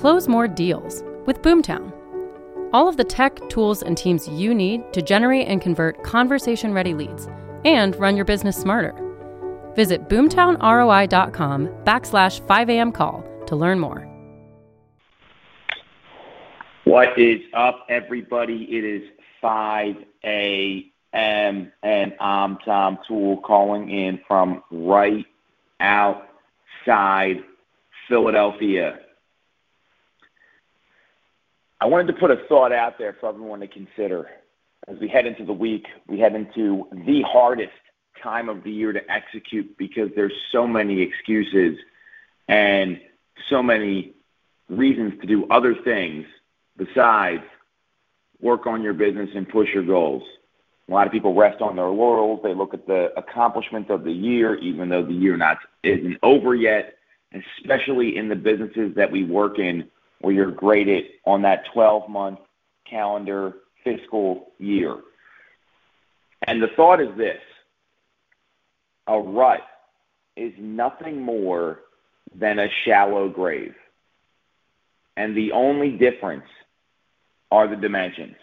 Close more deals with Boomtown. All of the tech, tools, and teams you need to generate and convert conversation ready leads and run your business smarter. Visit boomtownroi.com backslash 5am call to learn more. What is up, everybody? It is 5 a.m. and I'm Tom Toole calling in from right outside Philadelphia. I wanted to put a thought out there for everyone to consider as we head into the week. We head into the hardest time of the year to execute because there's so many excuses and so many reasons to do other things besides work on your business and push your goals. A lot of people rest on their laurels. They look at the accomplishments of the year, even though the year not isn't over yet, especially in the businesses that we work in where you're graded on that 12-month calendar fiscal year. And the thought is this a rut is nothing more than a shallow grave. And the only difference are the dimensions.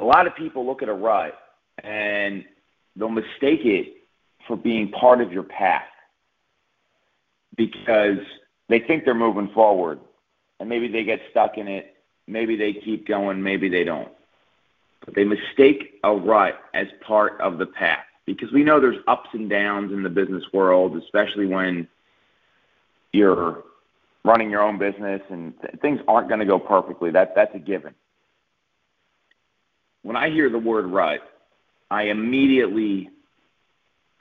A lot of people look at a rut and they'll mistake it for being part of your path because they think they're moving forward and maybe they get stuck in it. Maybe they keep going, maybe they don't. But they mistake a rut as part of the path because we know there's ups and downs in the business world, especially when you're running your own business and th- things aren't going to go perfectly. That that's a given. When I hear the word rut, I immediately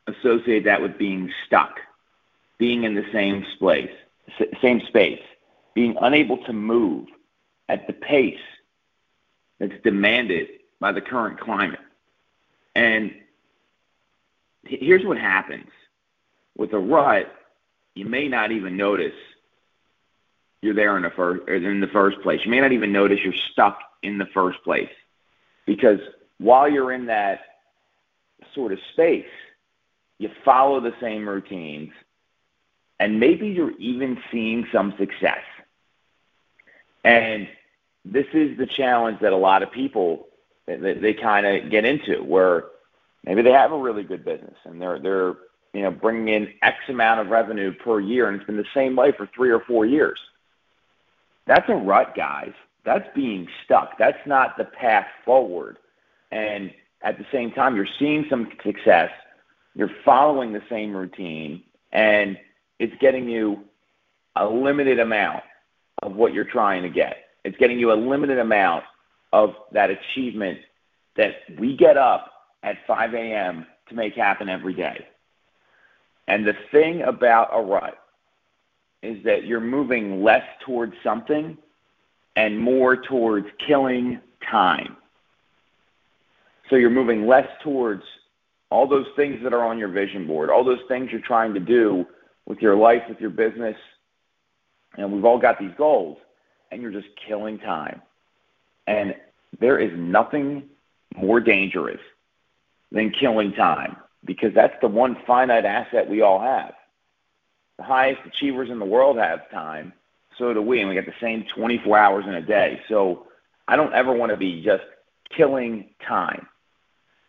associate that with being stuck, being in the same place, same space, being unable to move at the pace that's demanded by the current climate. And here's what happens with a rut, you may not even notice you're there in the first in the first place. You may not even notice you're stuck in the first place. Because while you're in that sort of space, you follow the same routines and maybe you're even seeing some success. And this is the challenge that a lot of people they, they kind of get into where maybe they have a really good business and they're they're you know bringing in X amount of revenue per year, and it's been the same way for three or four years. That's a rut, guys. That's being stuck. That's not the path forward. And at the same time, you're seeing some success. You're following the same routine, and it's getting you a limited amount of what you're trying to get. It's getting you a limited amount of that achievement that we get up at 5 a.m. to make happen every day. And the thing about a rut is that you're moving less towards something and more towards killing time. So you're moving less towards all those things that are on your vision board, all those things you're trying to do with your life, with your business. And we've all got these goals, and you're just killing time. And there is nothing more dangerous than killing time because that's the one finite asset we all have. The highest achievers in the world have time, so do we, and we got the same 24 hours in a day. So I don't ever want to be just killing time.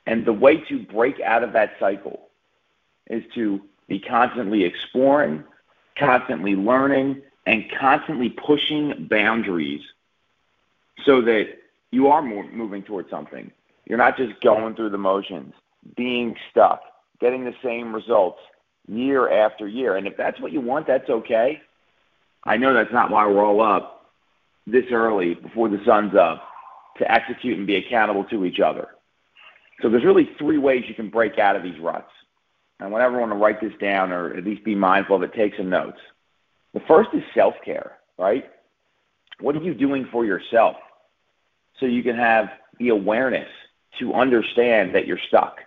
And the way to break out of that cycle is to be constantly exploring, constantly learning, and constantly pushing boundaries so that you are moving towards something. You're not just going through the motions, being stuck, getting the same results year after year. And if that's what you want, that's okay. I know that's not why we're all up this early before the sun's up to execute and be accountable to each other. So there's really three ways you can break out of these ruts. I want everyone to write this down or at least be mindful of it, take some notes. The first is self care, right? What are you doing for yourself so you can have the awareness to understand that you're stuck?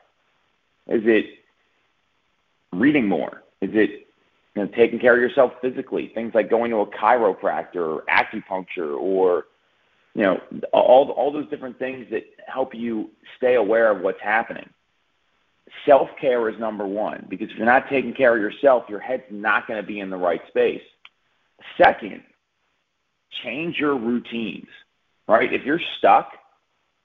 Is it reading more? Is it you know, taking care of yourself physically? Things like going to a chiropractor or acupuncture or you know all all those different things that help you stay aware of what's happening. Self care is number one because if you're not taking care of yourself, your head's not going to be in the right space. Second change your routines, right? If you're stuck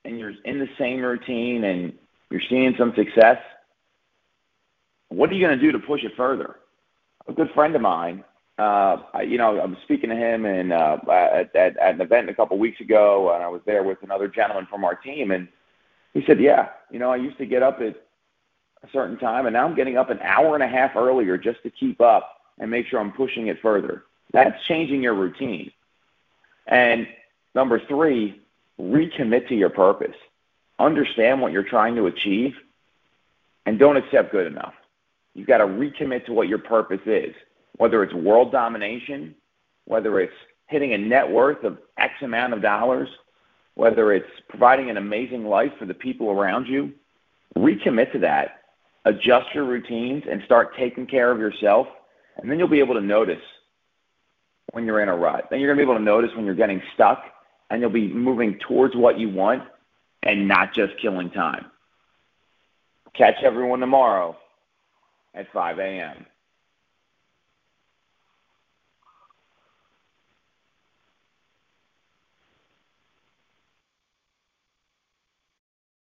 and you're in the same routine and you're seeing some success, what are you going to do to push it further? A good friend of mine, uh, I, you know, I was speaking to him and uh, at, at, at an event a couple weeks ago, and I was there with another gentleman from our team, and he said, "Yeah, you know, I used to get up at a certain time, and now I'm getting up an hour and a half earlier just to keep up and make sure I'm pushing it further." That's changing your routine. And number three, recommit to your purpose. Understand what you're trying to achieve, and don't accept good enough. You've got to recommit to what your purpose is, whether it's world domination, whether it's hitting a net worth of X amount of dollars, whether it's providing an amazing life for the people around you. Recommit to that. Adjust your routines and start taking care of yourself. And then you'll be able to notice when you're in a rut. Then you're going to be able to notice when you're getting stuck and you'll be moving towards what you want and not just killing time. Catch everyone tomorrow at 5 a.m.